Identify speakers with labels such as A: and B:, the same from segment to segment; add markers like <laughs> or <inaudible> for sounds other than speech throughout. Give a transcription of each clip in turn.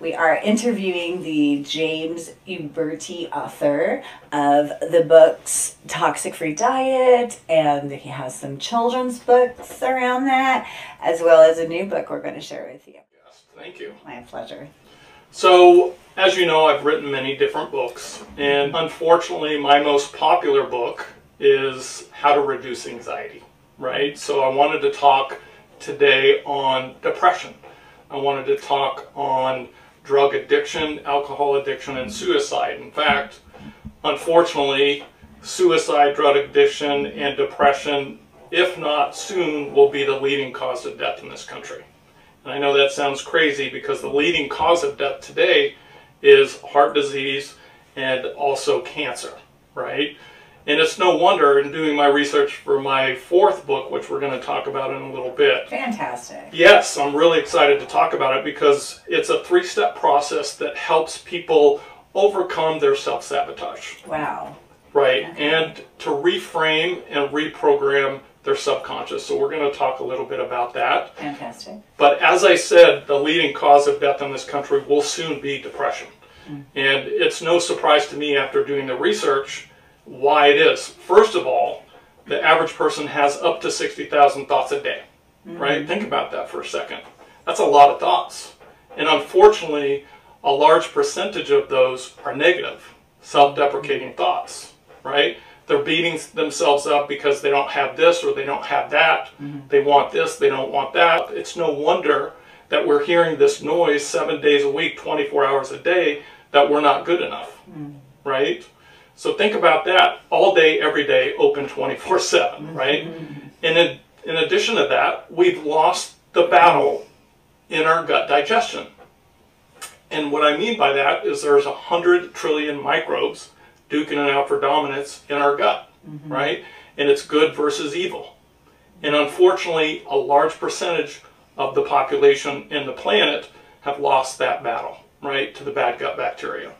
A: We are interviewing the James Uberti author of the books Toxic Free Diet, and he has some children's books around that, as well as a new book we're going to share with you.
B: Yes, thank you.
A: My pleasure.
B: So, as you know, I've written many different books, and unfortunately, my most popular book is How to Reduce Anxiety, right? So, I wanted to talk today on depression. I wanted to talk on drug addiction, alcohol addiction, and suicide. In fact, unfortunately, suicide, drug addiction, and depression, if not soon, will be the leading cause of death in this country. And I know that sounds crazy because the leading cause of death today is heart disease and also cancer, right? And it's no wonder in doing my research for my fourth book, which we're going to talk about in a little bit.
A: Fantastic.
B: Yes, I'm really excited to talk about it because it's a three step process that helps people overcome their self sabotage.
A: Wow.
B: Right. Okay. And to reframe and reprogram their subconscious. So we're going to talk a little bit about that.
A: Fantastic.
B: But as I said, the leading cause of death in this country will soon be depression. Mm. And it's no surprise to me after doing the research why it is. First of all, the average person has up to 60,000 thoughts a day, mm-hmm. right? Think about that for a second. That's a lot of thoughts. And unfortunately, a large percentage of those are negative, self deprecating thoughts, right? They're beating themselves up because they don't have this or they don't have that. Mm-hmm. They want this, they don't want that. It's no wonder that we're hearing this noise seven days a week, 24 hours a day, that we're not good enough, mm-hmm. right? So think about that all day, every day, open 24 7, right? And in, in addition to that, we've lost the battle in our gut digestion. And what I mean by that is there's 100 trillion microbes duking it out for dominance in our gut, mm-hmm. right? And it's good versus evil. And unfortunately, a large percentage of the population in the planet have lost that battle, right, to the bad gut bacteria.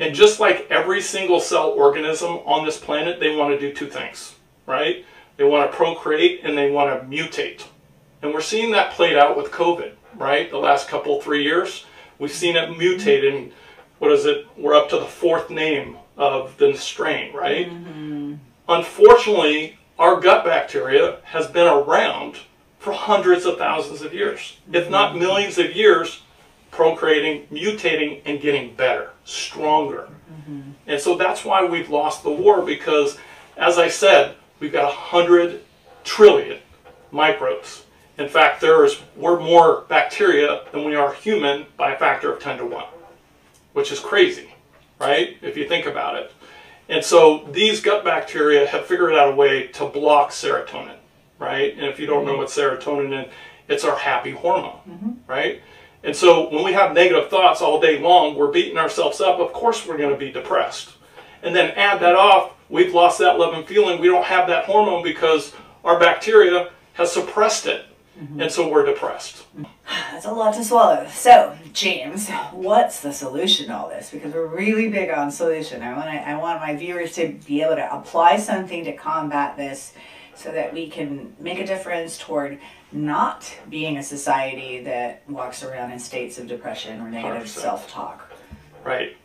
B: And just like every single cell organism on this planet, they want to do two things, right? They want to procreate and they want to mutate. And we're seeing that played out with COVID, right? The last couple, three years. We've seen it mutate and what is it? We're up to the fourth name of the strain, right? Mm-hmm. Unfortunately, our gut bacteria has been around for hundreds of thousands of years, mm-hmm. if not millions of years, procreating, mutating, and getting better, stronger. Mm-hmm. And so that's why we've lost the war because, as I said, we've got 100 trillion microbes. In fact, there's we're more bacteria than we are human by a factor of 10 to 1, which is crazy, right? If you think about it. And so these gut bacteria have figured out a way to block serotonin, right? And if you don't know what serotonin is, it's our happy hormone, mm-hmm. right? And so when we have negative thoughts all day long, we're beating ourselves up. Of course, we're going to be depressed. And then add that off, we've lost that love and feeling. We don't have that hormone because our bacteria has suppressed it. Mm-hmm. And so we're depressed.
A: That's a lot to swallow. So, James, what's the solution to all this? Because we're really big on solution. I want to, I want my viewers to be able to apply something to combat this so that we can make a difference toward not being a society that walks around in states of depression or negative 100%. self-talk.
B: Right.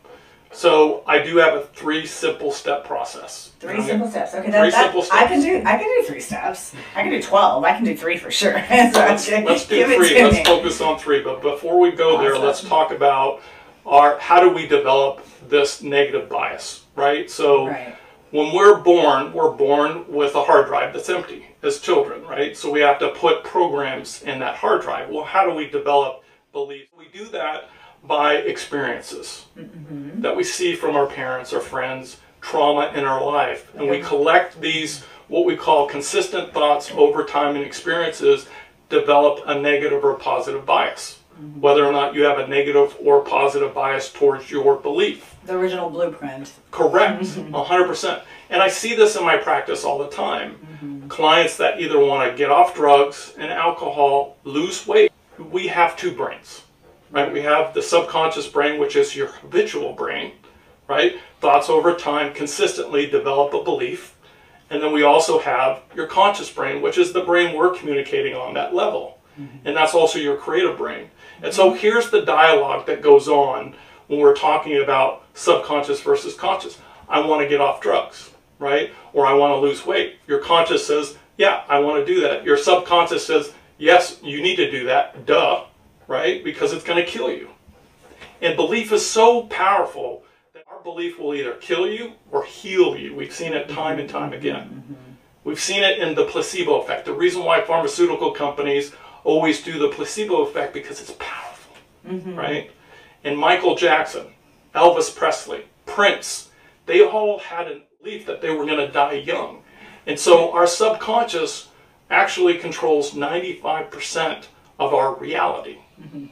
B: So I do have a three simple step process.
A: Three simple steps. Okay, that, three that, simple steps. I can do. I can do three steps. I can do twelve. I can do three for sure. <laughs> so
B: let's, let's do three. Let's me. focus on three. But before we go awesome. there, let's talk about our how do we develop this negative bias, right? So right. When we're born, we're born with a hard drive that's empty as children, right? So we have to put programs in that hard drive. Well, how do we develop beliefs? We do that by experiences mm-hmm. that we see from our parents or friends, trauma in our life. And we collect these, what we call consistent thoughts over time and experiences, develop a negative or positive bias. Mm-hmm. Whether or not you have a negative or positive bias towards your belief.
A: The original blueprint.
B: Correct, mm-hmm. 100%. And I see this in my practice all the time. Mm-hmm. Clients that either want to get off drugs and alcohol, lose weight. We have two brains, right? We have the subconscious brain, which is your habitual brain, right? Thoughts over time consistently develop a belief. And then we also have your conscious brain, which is the brain we're communicating on that level. Mm-hmm. And that's also your creative brain. And so here's the dialogue that goes on when we're talking about subconscious versus conscious. I want to get off drugs, right? Or I want to lose weight. Your conscious says, yeah, I want to do that. Your subconscious says, yes, you need to do that. Duh, right? Because it's going to kill you. And belief is so powerful that our belief will either kill you or heal you. We've seen it time and time again. We've seen it in the placebo effect. The reason why pharmaceutical companies always do the placebo effect because it's powerful, mm-hmm. right? And Michael Jackson, Elvis Presley, Prince, they all had a belief that they were going to die young. And so our subconscious actually controls 95% of our reality. Mm-hmm.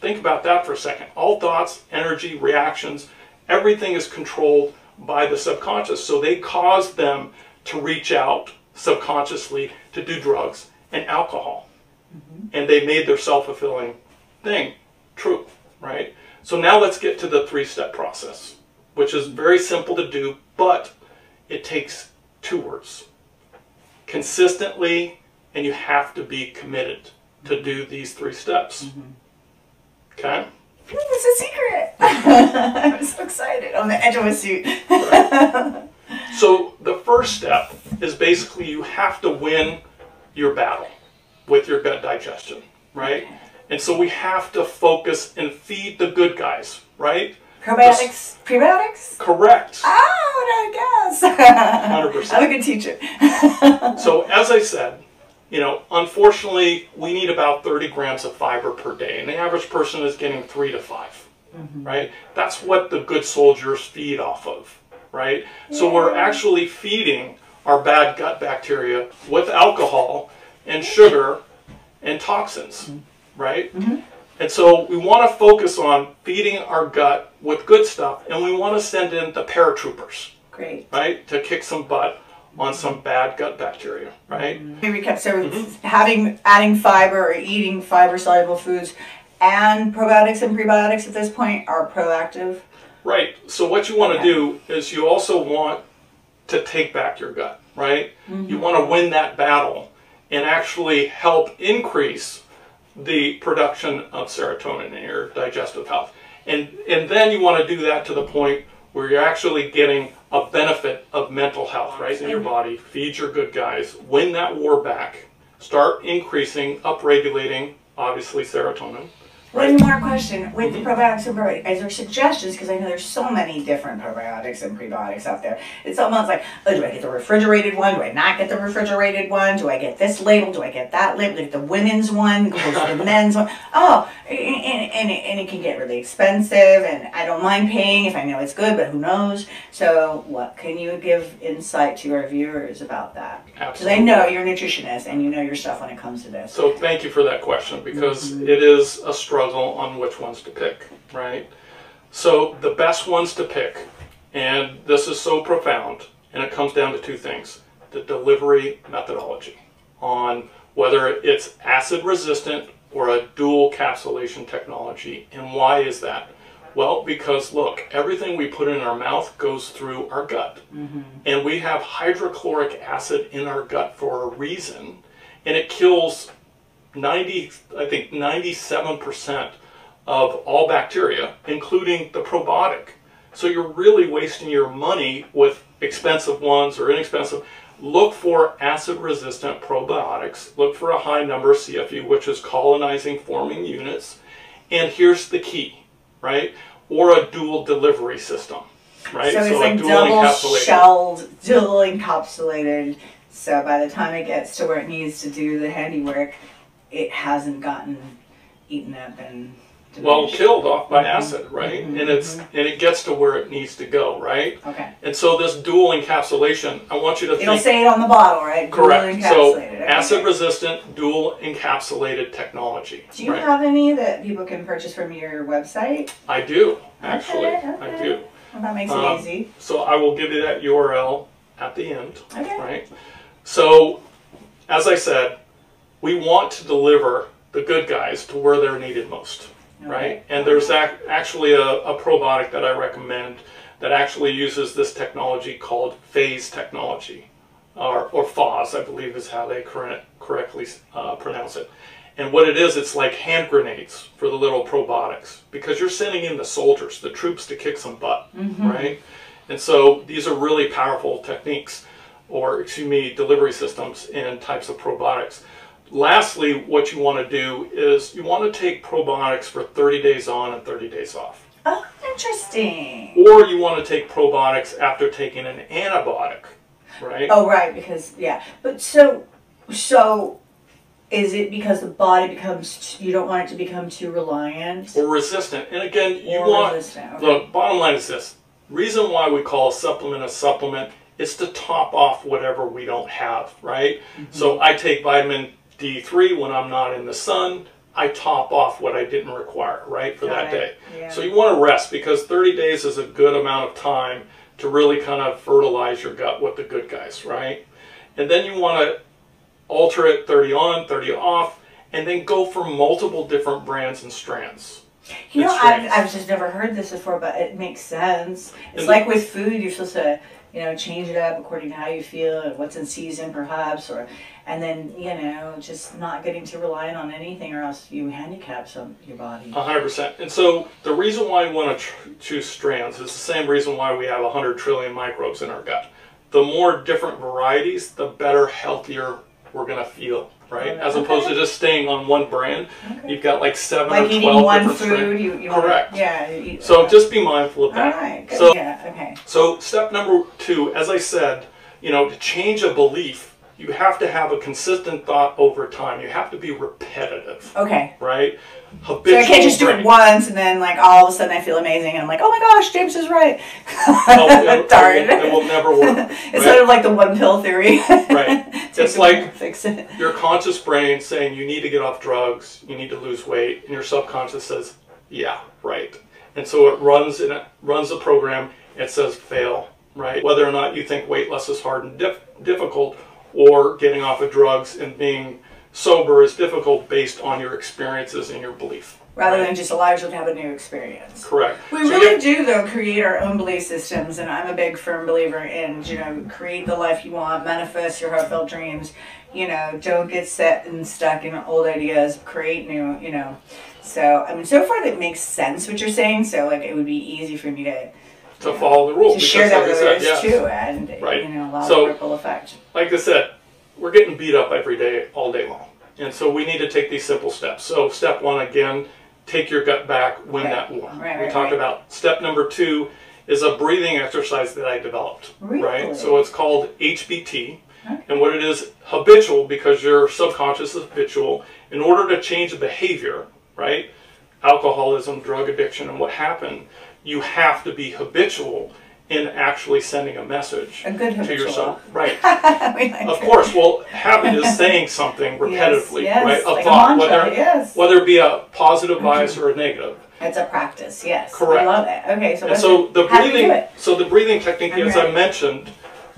B: Think about that for a second. All thoughts, energy, reactions, everything is controlled by the subconscious. So they cause them to reach out subconsciously to do drugs and alcohol. Mm-hmm. And they made their self fulfilling thing true, right? So now let's get to the three step process, which is very simple to do, but it takes two words consistently, and you have to be committed to do these three steps. Mm-hmm. Okay?
A: It's a secret. <laughs> I'm so excited. On the edge of my seat.
B: So the first step is basically you have to win your battle with your gut digestion, right? And so we have to focus and feed the good guys, right?
A: Probiotics. Prebiotics?
B: Correct.
A: Oh, I guess.
B: 100%.
A: I'm a good teacher.
B: So as I said, you know, unfortunately, we need about 30 grams of fiber per day, and the average person is getting three to 5 mm-hmm. right? That's what the good soldiers feed off of, right? So we're actually feeding our bad gut bacteria with alcohol and sugar and toxins, mm-hmm. Right? Mm-hmm. And so we want to focus on feeding our gut with good stuff, and we want to send in the paratroopers,
A: Great.
B: right, to kick some butt on mm-hmm. some bad gut bacteria, right?
A: Let me recap. So mm-hmm. having adding fiber or eating fiber soluble foods and probiotics and prebiotics at this point are proactive.
B: Right. So what you want to
A: Okay.
B: do is you also want to take back your gut, right? You want to win that battle and actually help increase the production of serotonin in your digestive health. And and then you want to do that to the point where you're actually getting a benefit of mental health, right, in your body. Feed your good guys, win that war back, start increasing, upregulating, obviously serotonin.
A: One more question with the mm-hmm. probiotics and probiotics. Is there suggestions? Because I know there's so many different probiotics and prebiotics out there. It's almost like, oh, do I get the refrigerated one? Do I not get the refrigerated one? Do I get this label? Do I get that label? Do I get the women's one? The <laughs> men's one? Oh, and, and, and, it, can get really expensive, and I don't mind paying if I know it's good, but who knows? So, what can you give insight to our viewers about that? Because I know you're a nutritionist and you know your stuff when it comes to this.
B: So thank you for that question because mm-hmm. it is a struggle on which ones to pick, right? So the best ones to pick, and this is so profound, and it comes down to two things the delivery methodology on whether it's acid resistant or a dual encapsulation technology. And why is that? Well, because look, everything we put in our mouth goes through our gut. Mm-hmm. And we have hydrochloric acid in our gut for a reason, and it kills 90, I think 97% of all bacteria, including the probiotic. So you're really wasting your money with expensive ones or inexpensive. Look for acid resistant probiotics. Look for a high number of CFU, which is colonizing forming units. And here's the key, right? Or a dual delivery system, right?
A: So it's like
B: a
A: double shelled, dual encapsulated. So by the time it gets to where it needs to do the handiwork, it hasn't gotten eaten up and
B: well
A: diminished.
B: killed off by acid, right? And it's and it gets to where it needs to go, right?
A: Okay.
B: And so this dual encapsulation, I want you to
A: It'll
B: think
A: say it on the bottle, right? Dual
B: correct. So.
A: Okay.
B: acid resistant dual encapsulated technology.
A: Do you
B: right?
A: have any that people can purchase from your website?
B: I do actually.
A: Okay,
B: I do.
A: Well, that makes it
B: Um,
A: easy.
B: So I will give you that URL at the end.
A: Okay.
B: Right. So as I said, we want to deliver the good guys to where they're needed most. right? And there's ac- actually a, a probiotic that I recommend that actually uses this technology called phase technology, or, or FOS, I believe is how they correct, correctly uh, pronounce it. And what it is, it's like hand grenades for the little probiotics because you're sending in the soldiers, the troops to kick some butt, right? And so these are really powerful techniques, or excuse me, delivery systems and types of probiotics. Lastly, what you want to do is you want to take probiotics for 30 days on and 30 days off.
A: Oh, interesting.
B: Or you want to take probiotics after taking an antibiotic, right?
A: Oh, right, because yeah. But so, so, is it because the body becomes you don't want it to become too reliant
B: Or resistant. And again, you
A: or
B: want
A: resistant? Okay.
B: Look, bottom line is this. Reason why we call a supplement a supplement is to top off whatever we don't have, right?
A: Mm-hmm.
B: So I take vitamin D3 when I'm not in the sun. I top off what I didn't require, right, for
A: Got
B: that
A: it.
B: day.
A: Yeah.
B: So you want to rest because 30 days is a good amount of time to really kind of fertilize your gut with the good guys, right? And then you want to alter it 30 on, 30 off, and then go for multiple different brands and strands.
A: You know, I've. I've just never heard this before, but it makes sense. It's
B: And-
A: like with food, you're supposed to, you know, change it up according to how you feel and what's in season, perhaps, or and then you know, just not getting too reliant on anything, or else you handicap some your body.
B: A hundred percent. And so the reason why we want to tr- choose strands is the same reason why we have a hundred trillion microbes in our gut. The more different varieties, the better, healthier we're gonna feel, right? As opposed to just staying on one brand. You've got like seven
A: Like
B: or twelve
A: one
B: different
A: food, you, you wanna-
B: Correct.
A: yeah. You eat,
B: So just be mindful of that.
A: right. Good.
B: So
A: yeah. Okay.
B: so step number two, as I said, you know, to change a belief, you have to have a consistent thought over time. You have to be repetitive,
A: Okay.
B: right?
A: So I can't just do it once and then like all of a sudden I feel amazing and I'm like, oh my gosh, James is right.
B: No, it, <laughs> it
A: Darn.
B: will, it will never work. <laughs>
A: it's
B: right?
A: sort of like the one pill theory.
B: Right. <laughs> It's like-
A: fix it.
B: your conscious brain saying you need to get off drugs, you need to lose weight, and your subconscious says, "Yeah, right." And so it runs and it runs the program. It says fail, right? Whether or not you think weight loss is hard and dif- difficult, or getting off of drugs and being sober is difficult based on your experiences and your belief.
A: Rather
B: right?
A: than just allow yourself to have a new experience.
B: correct.
A: We
B: So
A: really do though create our own belief systems and I'm a big firm believer in, you know, create the life you want, manifest your heartfelt dreams, you know, don't get set and stuck in old ideas, create new, you know. So I mean so far that makes sense what you're saying, so like it would be easy for me to
B: to follow the rules
A: to share that with others
B: yes.
A: too and
B: Right.
A: you know allow
B: So-
A: the ripple effect.
B: like I said, we're getting beat up every day, all day long. And so we need to take these simple steps. So, step one again, take your gut back, win
A: Right.
B: that war.
A: Right,
B: we talked about step number two is a breathing exercise that I developed.
A: Really?
B: Right? So, it's called HBT. And what it is, habitual, because your subconscious is habitual. In order to change a behavior, right? Alcoholism, drug addiction, and what happened, you have to be habitual in actually sending a message
A: A good
B: to yourself. Right. <laughs>
A: Like
B: Of course, well, habit is <laughs> saying something repetitively,
A: yes,
B: right? A
A: like a mantra,
B: whether
A: yes.
B: whether it be a positive mm-hmm. bias or a negative.
A: It's a practice, yes.
B: Correct.
A: I love it. Okay, so
B: so the
A: how do we do
B: breathing, so the breathing technique,
A: I'm
B: as I mentioned,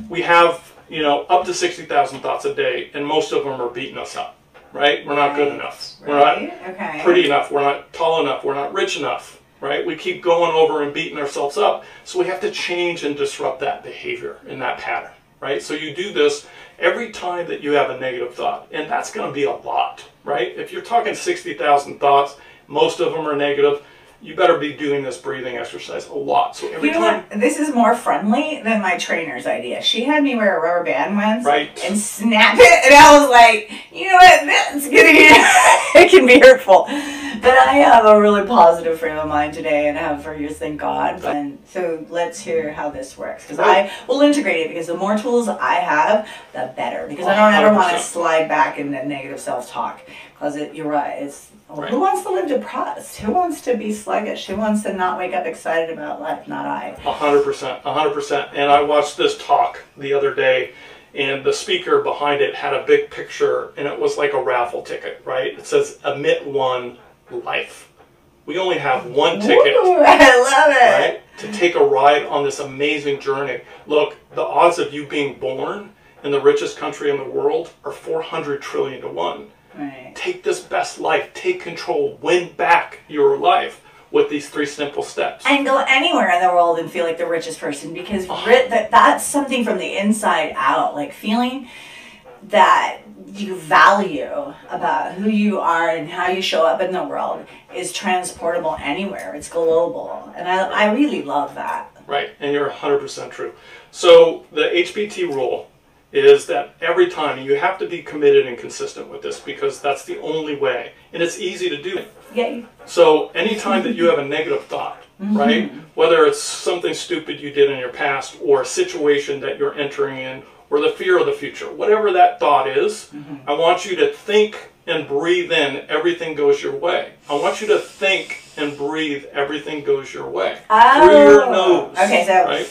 B: we have you know up to sixty thousand thoughts a day, and most of them are beating us up, right? We're not good
A: Right,
B: enough. We're not
A: Right? Okay.
B: pretty enough. We're not tall enough. We're not rich enough. Right? We keep going over and beating ourselves up. So we have to change and disrupt that behavior and that pattern. Right? So you do this every time that you have a negative thought, and that's going to be a lot. Right? If you're talking sixty thousand thoughts, most of them are negative. You better be doing this breathing exercise a lot. So every
A: You know
B: time,
A: what? This is more friendly than my trainer's idea. She had me wear a rubber band once
B: Right.
A: and snap it, and I was like, you know what? That's getting <laughs> it can be hurtful. But I have a really positive frame of mind today, and I have for years, thank God. And so let's hear how this works because I will integrate it because the more tools I have, the better. Because I don't ever want to slide back into negative self-talk. Because it, you're right. It's oh, well,
B: Right.
A: who wants to live depressed? Who wants to be sluggish? Who wants to not wake up excited about life? Not I.
B: A hundred percent, a hundred percent. And I watched this talk the other day, and the speaker behind it had a big picture, and it was like a raffle ticket, right? It says "Emit one life." We only have one ticket,
A: Woo, <laughs> I love it.
B: right, to take a ride on this amazing journey. Look, the odds of you being born in the richest country in the world are 400 trillion to one.
A: Right.
B: Take this best life, take control, win back your life with these three simple steps.
A: And go anywhere in the world and feel like the richest person because ah. ri- that that's something from the inside out. Like feeling that you value about who you are and how you show up in the world is transportable anywhere. It's global. And I, I really love that.
B: Right, and you're 100% true. So the HBT rule is that every time you have to be committed and consistent with this because that's the only way. And it's easy to do.
A: Yeah.
B: So anytime that you have a negative thought, mm-hmm. right, whether it's something stupid you did in your past or a situation that you're entering in or the fear of the future, whatever that thought is, mm-hmm. I want you to think and breathe in everything goes your way. I want you to think and breathe everything goes your way.
A: Oh.
B: Through your oh. nose.
A: Okay, so
B: right?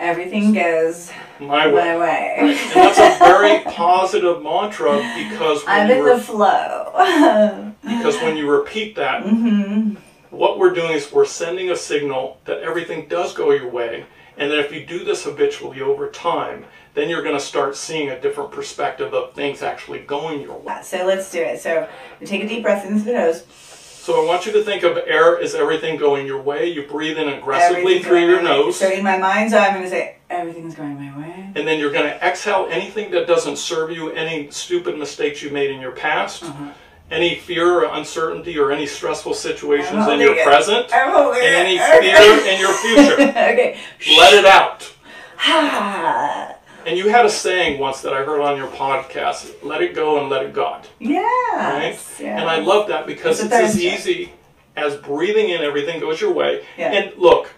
A: everything goes
B: My way.
A: my way.
B: And that's a very <laughs> positive mantra because
A: I'm in
B: re-
A: the flow. <laughs>
B: because when you repeat that, mm-hmm. What we're doing is we're sending a signal that everything does go your way, and that if you do this habitually over time, then you're going to start seeing a different perspective of things actually going your way.
A: so let's do it. So take a deep breath into the nose.
B: So I want you to think of air as everything going your way. You breathe in aggressively through your nose.
A: So in my mind's eye, I'm going to say, everything's going my way.
B: and then you're going to exhale anything that doesn't serve you, any stupid mistakes you made in your past,
A: Uh-huh.
B: Any fear or uncertainty or any stressful situations in your
A: it.
B: present, and any <laughs> fear in your future. <laughs>
A: okay.
B: Let it out. <sighs> And you had a saying once that I heard on your podcast let it go and let it God.
A: Yes.
B: Right?
A: Yeah.
B: And I love that because
A: It's
B: it's, as easy as breathing in, everything goes your way.
A: Yeah.
B: And look,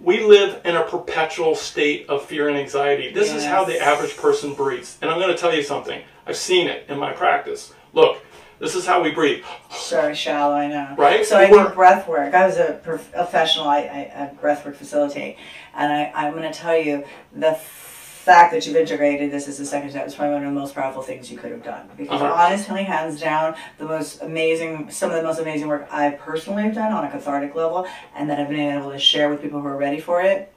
B: we live in a perpetual state of fear and anxiety. This is how the average person breathes. And I'm going to tell you something. I've seen it in my practice. Look, this is how we breathe.
A: So shallow, I know.
B: Right?
A: So I
B: We're-
A: do breath work. I was a professional. I, I, I breath work facilitate, and I, I'm going to tell you the fact that you've integrated this as a second step is probably one of the most powerful things you could have done. Because
B: Uh-huh.
A: honestly, hands down, the most amazing, some of the most amazing work I personally have done on a cathartic level, and that I've been able to share with people who are ready for it,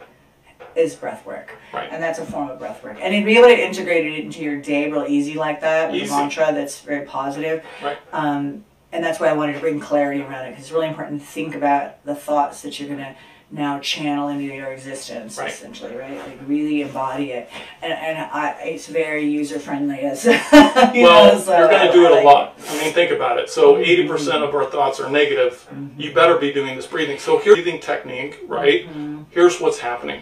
A: is breath work.
B: Right.
A: And that's a form of breath work. And to be able to integrate it into your day real easy like that, with
B: Easy.
A: a mantra that's very positive.
B: Right.
A: Um, and that's why I wanted to bring clarity around it because it's really important to think about the thoughts that you're going to now channel into your existence,
B: Right.
A: essentially, right? Like really embody it. And, and I, it's very user friendly. As <laughs> you
B: Well,
A: know, so
B: you're going to do it a lot. I mean, think about it. So mm-hmm. 80% of our thoughts are negative. Mm-hmm. You better be doing this breathing. So here's breathing technique, right? Mm-hmm. Here's what's happening.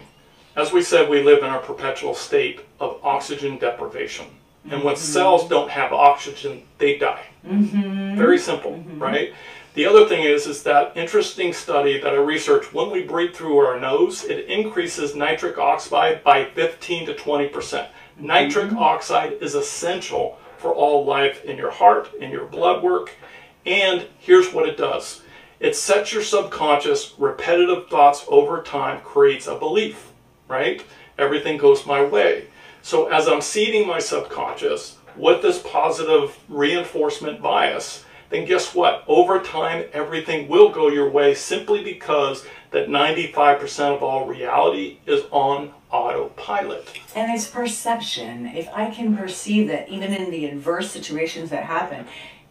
B: As we said, we live in a perpetual state of oxygen deprivation. And when mm-hmm. cells don't have oxygen, they die. Mm-hmm. Very simple, mm-hmm. right? The other thing is, is that interesting study that I researched. When we breathe through our nose, it increases nitric oxide by 15 to 20 percent. Nitric oxide is essential for all life in your heart, in your blood work, and here's what it does: it sets your subconscious repetitive thoughts over time, creates a belief, right? Everything goes my way. So as I'm seeding my subconscious with this positive reinforcement bias, then guess what? Over time, everything will go your way simply because that 95% of all reality is on autopilot.
A: And it's perception. If I can perceive that even in the adverse situations that happen,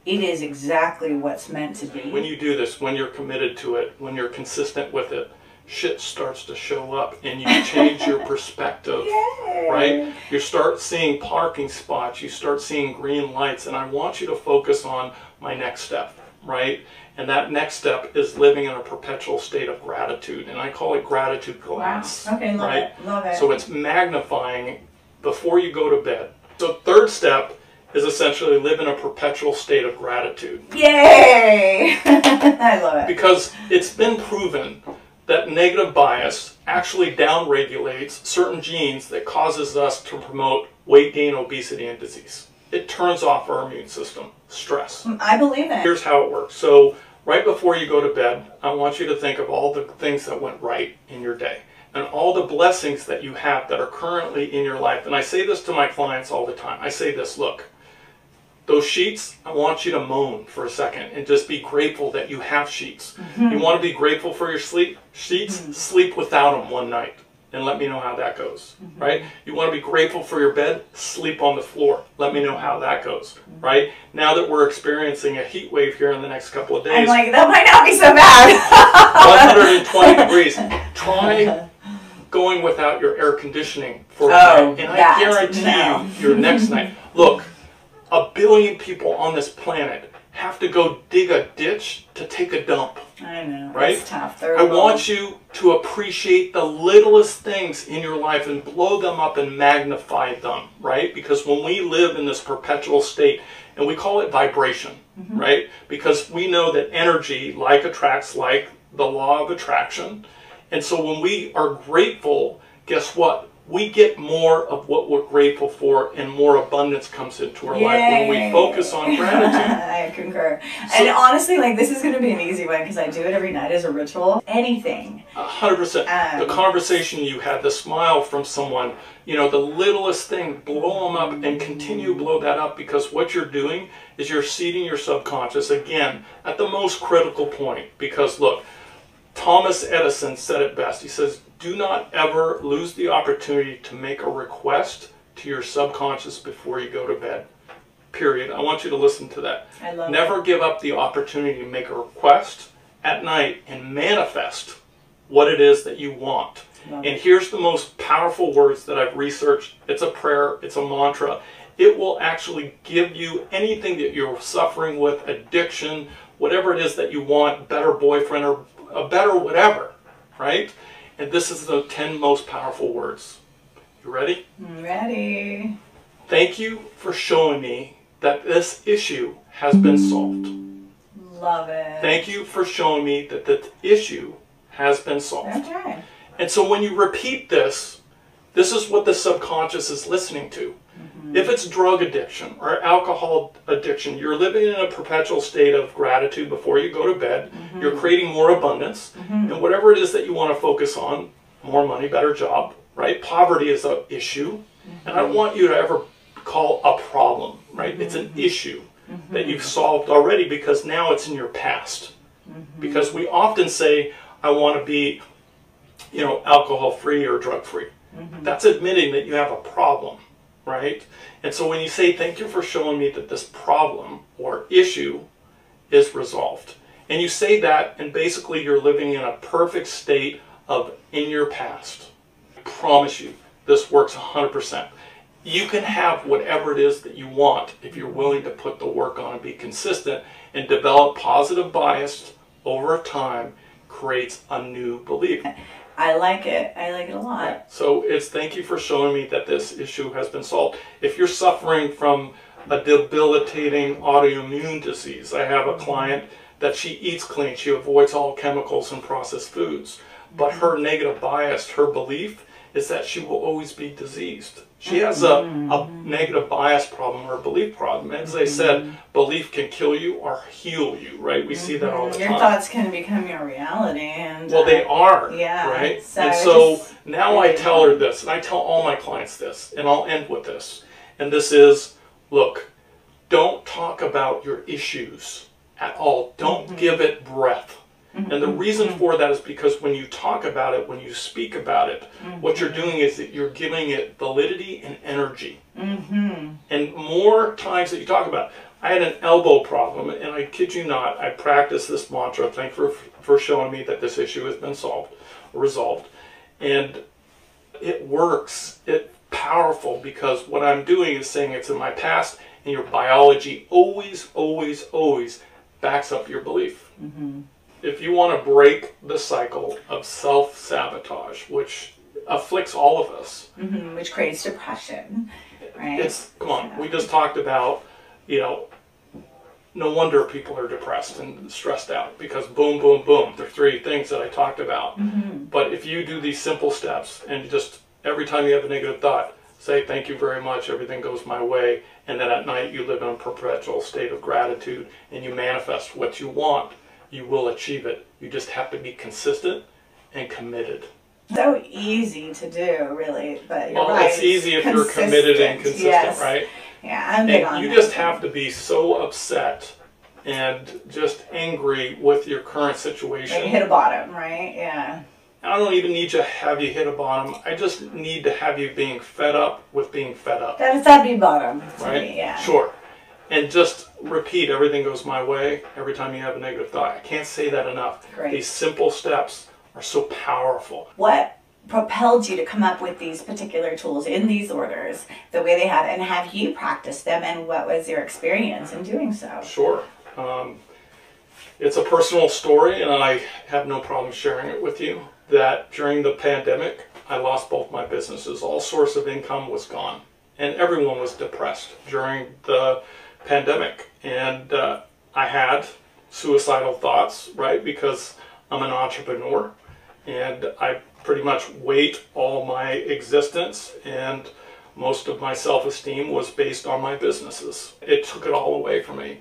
A: it is exactly what's meant to be.
B: When you do this, when you're committed to it, when you're consistent with it, shit starts to show up and you change your perspective.
A: Yay.
B: right? You start seeing parking spots, you start seeing green lights, and I want you to focus on my next step, right? And that next step is living in a perpetual state of gratitude, and I call it gratitude
A: Wow.
B: glass.
A: Okay, love
B: right?
A: it. Love it.
B: So it's magnifying before you go to bed. So third step is essentially live in a perpetual state of gratitude
A: Yay! <laughs> I love it.
B: because it's been proven that negative bias actually downregulates certain genes that causes us to promote weight gain, obesity, and disease. It turns off our immune system, stress.
A: Mm, I believe it.
B: Here's how it works. So, right before you go to bed, I want you to think of all the things that went right in your day and all the blessings that you have that are currently in your life. And I say this to my clients all the time. I say this, look, those sheets, I want you to moan for a second and just be grateful that you have sheets. Mm-hmm. You want to be grateful for your sleep sheets? Mm-hmm. Sleep without them one night and let me know how that goes. Mm-hmm. Right? You want to be grateful for your bed? Sleep on the floor. Let me know how that goes. Right? Now that we're experiencing a heat wave here in the next couple of days.
A: I'm like, that might not be so bad.
B: 120 <laughs> degrees. Try going without your air conditioning for a
A: Oh,
B: night, and I guarantee
A: no.
B: you, your next night. Look, a billion people on this planet have to go dig a ditch to take a dump.
A: I know.
B: Right?
A: It's tough. Third
B: I want you to appreciate the littlest things in your life and blow them up and magnify them, right? Because when we live in this perpetual state, and we call it vibration, mm-hmm. right? Because we know that energy like attracts like the law of attraction. And so when we are grateful, guess what? We get more of what we're grateful for, and more abundance comes into our life when we focus on <laughs> gratitude.
A: I concur. and honestly, like this is going to be an easy one because I do it every night as a ritual. Anything.
B: Hundred percent.
A: Um,
B: The conversation you had, the smile from someone, you know, the littlest thing, blow them up and continue to blow that up because what you're doing is you're seeding your subconscious again at the most critical point. Because look, Thomas Edison said it best. He says, "Do not ever lose the opportunity to make a request to your subconscious before you go to bed." Period. I want you to listen to that.
A: I love
B: Never give up the opportunity to make a request at night and manifest what it is that you want.
A: Love
B: And here's the most powerful words that I've researched it's a prayer, it's a mantra. It will actually give you anything that you're suffering with addiction, whatever it is that you want, better boyfriend or a better whatever, right? And this is the 10 most powerful words. You ready?
A: I'm ready.
B: Thank you for showing me that this issue has been solved.
A: Love it.
B: Thank you for showing me that the issue has been solved.
A: Okay.
B: And so when you repeat this, this is what the subconscious is listening to. If it's drug addiction or alcohol addiction, you're living in a perpetual state of gratitude before you go to bed. Mm-hmm. You're creating more abundance. Mm-hmm. And whatever it is that you want to focus on, more money, better job, right? Poverty is an issue. Mm-hmm. And I don't want you to ever call a problem, right? It's an issue that you've solved already because now it's in your past. Because we often say, I want to be you know, alcohol free or drug free. That's admitting that you have a problem, right? And so when you say, Thank you for showing me that this problem or issue is resolved, and you say that, and basically you're living in a perfect state of in your past. I promise you, this works 100%. You can have whatever it is that you want if you're willing to put the work on and be consistent and develop positive bias over time creates a new belief.
A: I like it. I like it a lot.
B: So it's thank you for showing me that this issue has been solved. If you're suffering from a debilitating autoimmune disease, I have a client that she eats clean, she avoids all chemicals and processed foods, but her negative bias, her belief is that she will always be diseased. She has a, a negative bias problem or a belief problem. As I said, belief can kill you or heal you, right? We see that all the
A: Your
B: time.
A: Your thoughts can become your reality, and
B: Well, they
A: uh,
B: are.
A: yeah,
B: Right?
A: so
B: and so
A: just
B: now I tell her this, and I tell all my clients this, and I'll end with this. And this is look, don't talk about your issues at all, don't
A: Mm-hmm.
B: give it breath. And the mm-hmm. reason mm-hmm. for that is because when you talk about it, when you speak about it, what you're mm-hmm. doing is that you're giving it validity and energy.
A: Mm-hmm.
B: And more times that you talk about, it, I had an elbow problem, and I kid you not, I practiced this mantra. Thank you for for showing me that this issue has been solved, resolved, and it works. It's powerful because what I'm doing is saying it's in my past, and your biology always, always, always backs up your belief. If you want to break the cycle of self sabotage, which afflicts all of us,
A: hmm which creates depression, right?
B: it's come on. We just talked about, you know, no wonder people are depressed and stressed out because boom, boom, boom. The three things that I talked about. But if you do these simple steps and just every time you have a negative thought, say thank you very much, everything goes my way, and then at night you live in a perpetual state of gratitude and you manifest what you want, you will achieve it. You just have to be consistent and committed.
A: so easy to do, really. But you're oh,
B: Well,
A: right.
B: it's easy if you're committed and
A: consistent,
B: consistent,
A: yes.
B: right?
A: Yeah, I'm big on
B: you
A: that.
B: just have to be so upset and just angry with your current
A: like
B: situation.
A: hit a bottom, right? Yeah.
B: I don't even need to have you hit a bottom. I just need to have you being fed up with being fed up,
A: That is that'd be bottom
B: right?
A: me, yeah.
B: Sure. And just repeat everything goes my way every time you have a negative thought. I can't say that enough.
A: Great.
B: These simple steps are so powerful.
A: What propelled you to come up with these particular tools in these orders the way they have and have you practiced them and what was your experience in doing so
B: Sure. Um, it's a personal story, and I have no problem sharing it with you. That during the pandemic, I lost both my businesses. All source of income was gone, and everyone was depressed during the pandemic. And uh, I had suicidal thoughts, right? Because I'm an entrepreneur, and I pretty much weight all my existence and most of my self-esteem was based on my businesses. It took it all away from me.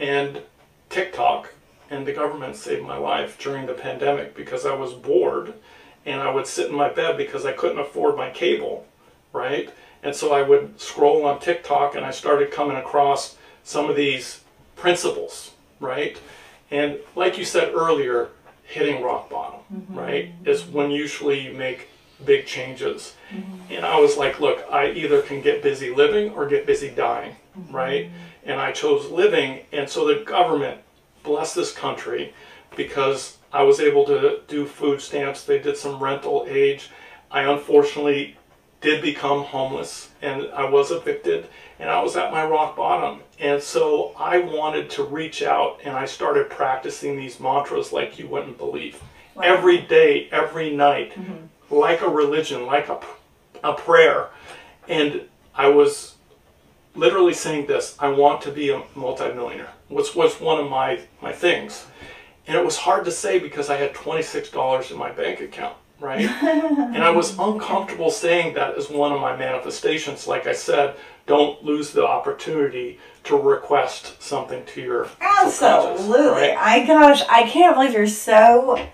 B: And TikTok and the government saved my life during the pandemic because I was bored and I would sit in my bed because I couldn't afford my cable, right? And so I would scroll on TikTok and I started coming across some of these principles, right? And like you said earlier, hitting rock bottom, mm-hmm. right, is when usually you make big changes. Mm-hmm. And I was like, look, I either can get busy living or get busy dying, mm-hmm. right? And I chose living. And so the government blessed this country because I was able to do food stamps. They did some rental age. I unfortunately did become homeless and I was evicted and I was at my rock bottom. And so I wanted to reach out and I started practicing these mantras like you wouldn't believe. Every day, every night, mm-hmm. like a religion, like a, a prayer. And I was literally saying this I want to be a multimillionaire, which was one of my, my things. And it was hard to say because I had $26 in my bank account, right? <laughs> and I was uncomfortable saying that as one of my manifestations. Like I said, don't lose the opportunity to request something to your
A: Absolutely.
B: right?
A: I gosh, I can't believe you're so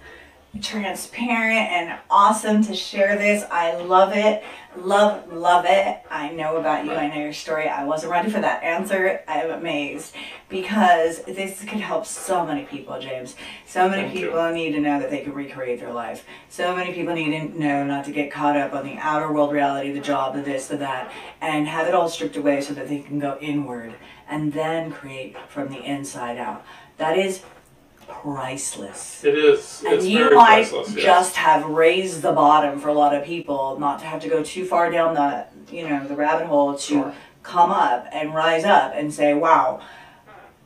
A: transparent and awesome to share this. I love it. Love, love it. I know about you. I know your story. I wasn't ready for that answer. I'm amazed because this could help so many people, James. So many
B: Thank you.
A: people need to know that they can recreate their life. So many people need to know not to get caught up on the outer world reality, the job, the this, the that, and have it all stripped away so that they can go inward and then create from the inside out. That is priceless.
B: It is.
A: And
B: It's
A: you
B: very
A: might
B: yes.
A: just have raised the bottom for a lot of people, not to have to go too far down the you know the rabbit hole to
B: Sure.
A: come up and rise up and say, "Wow,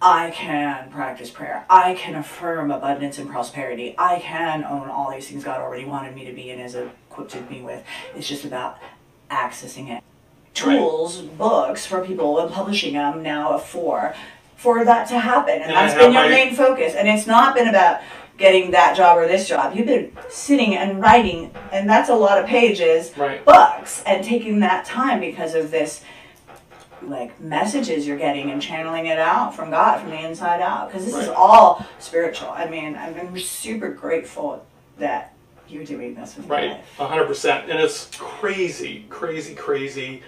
A: I can practice prayer. I can affirm abundance and prosperity. I can own all these things God already wanted me to be and has equipped me with. It's just about accessing it. Tools, books for people, and publishing them now for for that to happen, and, that's been your main focus. And it's not been about getting that job or this job. You've been sitting and writing, and that's a lot of pages,
B: Right.
A: books, and taking that time because of this like messages you're getting and channeling it out from God from the inside out because this is all spiritual. I mean, I'm super grateful that you're doing this with
B: Right,
A: life.
B: hundred percent, and it's crazy, crazy, crazy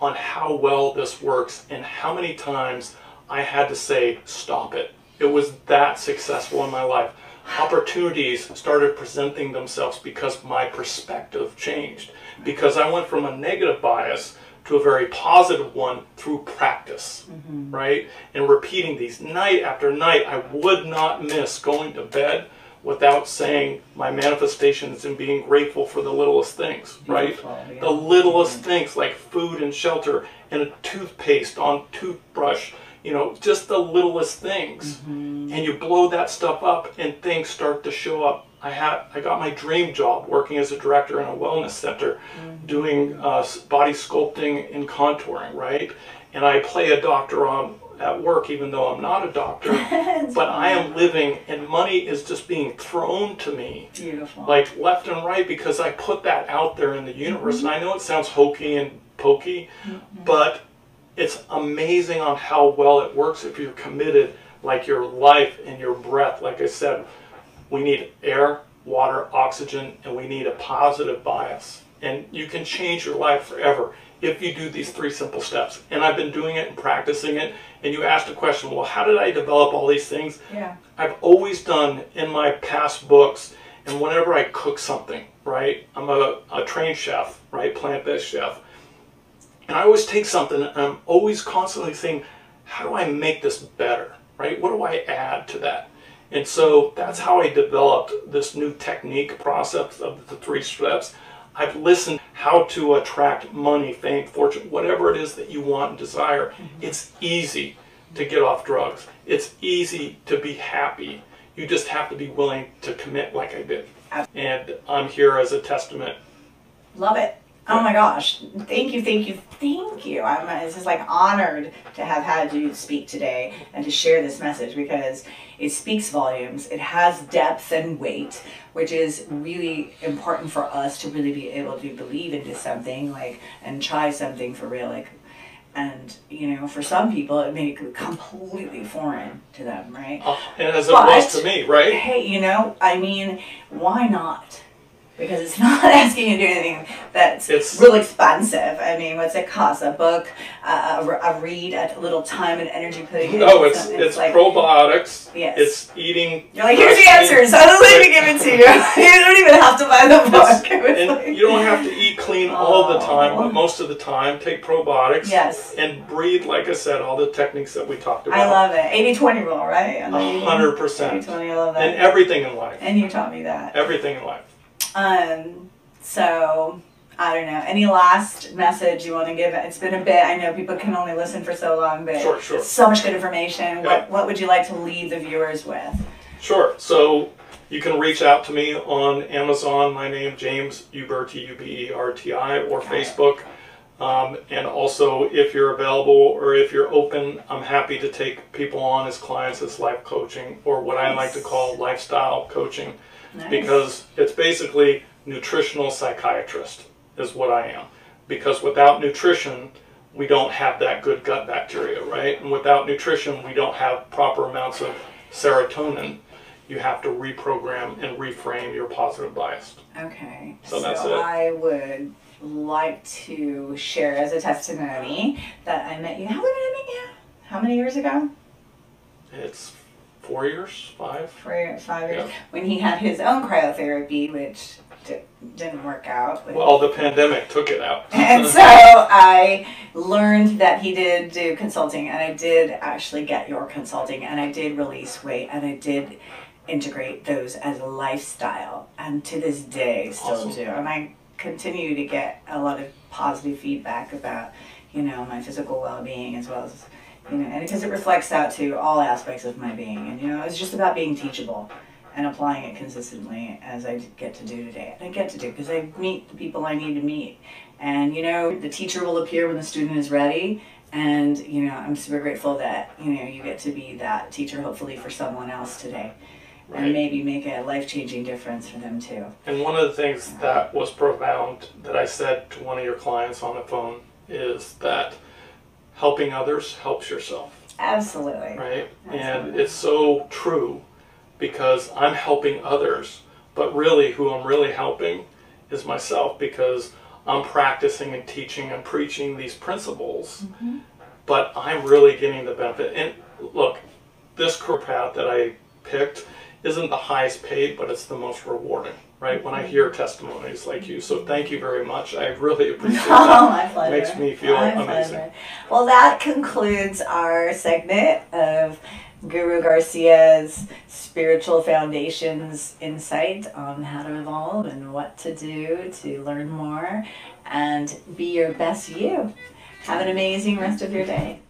B: on how well this works and how many times I had to say stop it. It was that successful in my life. Opportunities started presenting themselves because my perspective changed. Because I went from a negative bias to a very positive one through practice, mm-hmm. right? And repeating these night after night. I would not miss going to bed without saying my manifestations and being grateful for the littlest things, right?
A: Yeah.
B: The littlest mm-hmm. things like food and shelter and a toothpaste on toothbrush, you know, just the littlest things. Mm-hmm. And you blow that stuff up and things start to show up. I had I got my dream job working as a director in a wellness center mm-hmm. doing uh, body sculpting and contouring, right? And I play a doctor on at work even though I'm not a doctor, <laughs> but I am living and money is just being thrown to me
A: Beautiful.
B: like left and right because I put that out there in the universe. Mm-hmm. And I know it sounds hokey and pokey, but it's amazing on how well it works if you're committed, like your life and your breath. Like I said, we need air, water, oxygen, and we need a positive bias. And you can change your life forever if you do these three simple steps. And I've been doing it and practicing it. And you asked the question, well, how did I develop all these things?
A: yeah.
B: I've always done in my past books, and whenever I cook something, right? I'm a, a trained chef, right? Plant based chef. And I always take something, and I'm always constantly saying, how do I make this better, right? What do I add to that? And so that's how I developed this new technique process of the three steps. I've listened how to attract money, fame, fortune, whatever it is that you want and desire. Mm-hmm. It's easy to get off drugs. It's easy to be happy. You just have to be willing to commit like I did. And I'm here as a testament.
A: Love it. Oh my gosh. Thank you, thank you, thank you. I'm uh, it's just like honored to have had you speak today and to share this message because it speaks volumes. It has depth and weight, which is really important for us to really be able to believe into something like and try something for real like and you know for some people it may be completely foreign to them right
B: Uh, and as it was to me, right?
A: hey you know i mean why not because it's <laughs> not asking you to do anything that's
B: It's-
A: real expensive i mean what's it cost a book uh, a, a read a little time and energy putting in
B: No, it's
A: something.
B: it's probiotics.
A: Yes.
B: It's eating.
A: you're like here's the answers so let me give it to you <laughs> you don't even have to buy the book
B: And
A: like-
B: you don't have to eat clean all the time,
A: Oh.
B: but most of the time, take probiotics.
A: Yes.
B: And breathe, like I said, all the techniques that we talked about.
A: i love it 80-20 rule right I know
B: A hundred percent.
A: 80-20 i love that
B: And everything in life.
A: and you taught me that
B: Everything in life.
A: Um, so I don't know. Any last message you want to give? It's been a bit. I know people can only listen for so long, but
B: Sure, sure.
A: so much good information.
B: Yeah.
A: What What would you like to leave the viewers with?
B: Sure. So you can reach out to me on Amazon. My name James Uberti U B E R T I or
A: Got.
B: Facebook. Um, and also, if you're available or if you're open, I'm happy to take people on as clients as life coaching or what I like to call lifestyle coaching.
A: Nice.
B: because it's basically nutritional psychiatrist is what I am. Because without nutrition, we don't have that good gut bacteria, right? And without nutrition, we don't have proper amounts of serotonin. You have to reprogram and reframe your positive bias.
A: Okay.
B: So that's it.
A: I would like to share as a testimony that I met you. How did I meet you? How many years ago?
B: It's four years, five.
A: For five years.
B: Yeah.
A: When he had his own cryotherapy, which di- didn't work out.
B: Well, the pandemic took it out. <laughs>
A: And so I learned that he did do consulting, and I did actually get your consulting, and I did release weight, and I did integrate those as a lifestyle, and to this day still
B: Awesome.
A: do. And I continue to get a lot of positive feedback about, you know, my physical well-being as well as, you know, and because it reflects out to all aspects of my being, and you know, it's just about being teachable and applying it consistently as I get to do today. And I get to do because I meet the people I need to meet. And you know, the teacher will appear when the student is ready. And you know, I'm super grateful that you know you get to be that teacher, hopefully for someone else today,
B: Right.
A: and maybe make a life changing difference for them too.
B: And one of the things that was profound that I said to one of your clients on the phone is that helping others helps yourself,
A: Absolutely.
B: right? And it's so true because I'm helping others, but really who I'm really helping is myself because I'm practicing and teaching and preaching these principles,
A: Mm-hmm.
B: but I'm really getting the benefit. And look, this career path that I picked isn't the highest paid, but it's the most rewarding, right? When I hear testimonies like you. So thank you very much. I really <laughs> appreciate
A: Oh,
B: that.
A: my pleasure.
B: It makes me feel
A: My
B: amazing.
A: pleasure. Well, that concludes our segment of Guru Garcia's spiritual foundations insight on how to evolve and what to do to learn more and be your best you. Have an amazing rest of your day.